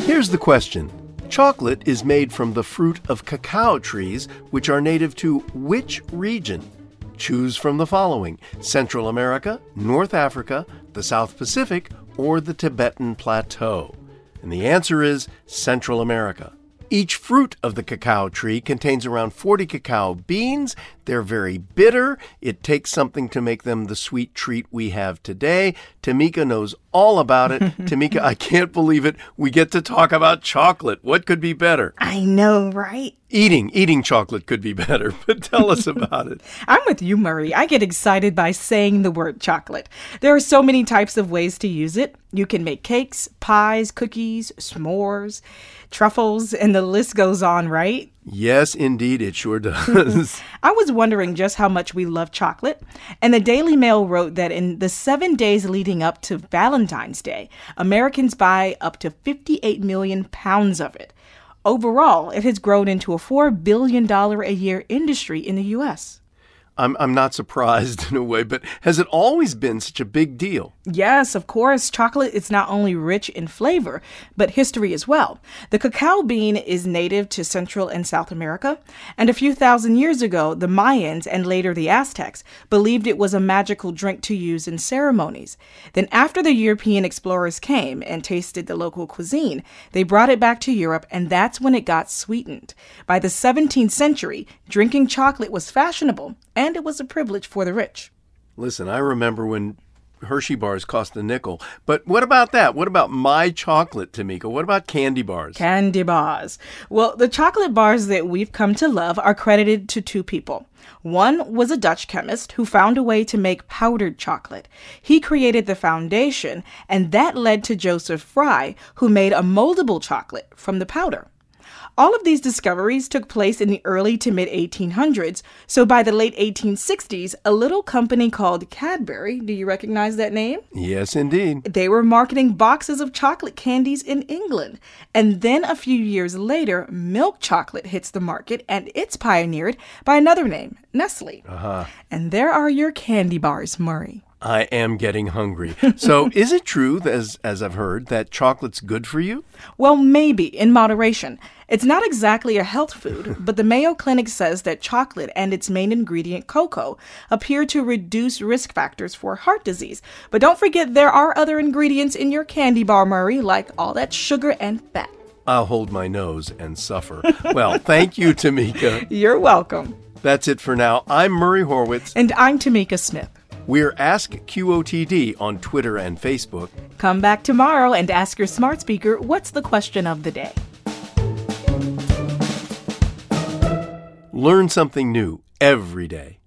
Here's the question Chocolate is made from the fruit of cacao trees, which are native to which region? Choose from the following Central America, North Africa, the South Pacific, or the Tibetan Plateau. And the answer is Central America. Each fruit of the cacao tree contains around 40 cacao beans. They're very bitter. It takes something to make them the sweet treat we have today. Tamika knows all about it. Tamika, I can't believe it. We get to talk about chocolate. What could be better? I know, right? Eating, eating chocolate could be better, but tell us about it. I'm with you, Murray. I get excited by saying the word chocolate. There are so many types of ways to use it. You can make cakes, pies, cookies, s'mores, truffles, and the list goes on, right? Yes, indeed, it sure does. I was wondering just how much we love chocolate, and the Daily Mail wrote that in the seven days leading up to Valentine's Day, Americans buy up to 58 million pounds of it. Overall, it has grown into a $4 billion a year industry in the U.S. I'm, I'm not surprised in a way, but has it always been such a big deal? Yes, of course. Chocolate is not only rich in flavor, but history as well. The cacao bean is native to Central and South America, and a few thousand years ago, the Mayans and later the Aztecs believed it was a magical drink to use in ceremonies. Then, after the European explorers came and tasted the local cuisine, they brought it back to Europe, and that's when it got sweetened. By the 17th century, drinking chocolate was fashionable and it was a privilege for the rich. Listen, I remember when Hershey bars cost a nickel. But what about that? What about my chocolate, Tamika? What about candy bars? Candy bars. Well, the chocolate bars that we've come to love are credited to two people. One was a Dutch chemist who found a way to make powdered chocolate. He created the foundation, and that led to Joseph Fry, who made a moldable chocolate from the powder. All of these discoveries took place in the early to mid 1800s, so by the late 1860s, a little company called Cadbury, do you recognize that name? Yes, indeed. They were marketing boxes of chocolate candies in England. And then a few years later, milk chocolate hits the market and it's pioneered by another name, Nestle. Uh-huh. And there are your candy bars, Murray. I am getting hungry. So, is it true, as as I've heard, that chocolate's good for you? Well, maybe in moderation. It's not exactly a health food, but the Mayo Clinic says that chocolate and its main ingredient, cocoa, appear to reduce risk factors for heart disease. But don't forget there are other ingredients in your candy bar, Murray, like all that sugar and fat. I'll hold my nose and suffer. well, thank you, Tamika. You're welcome. That's it for now. I'm Murray Horwitz. And I'm Tamika Smith. We're Ask QOTD on Twitter and Facebook. Come back tomorrow and ask your smart speaker what's the question of the day. Learn something new every day.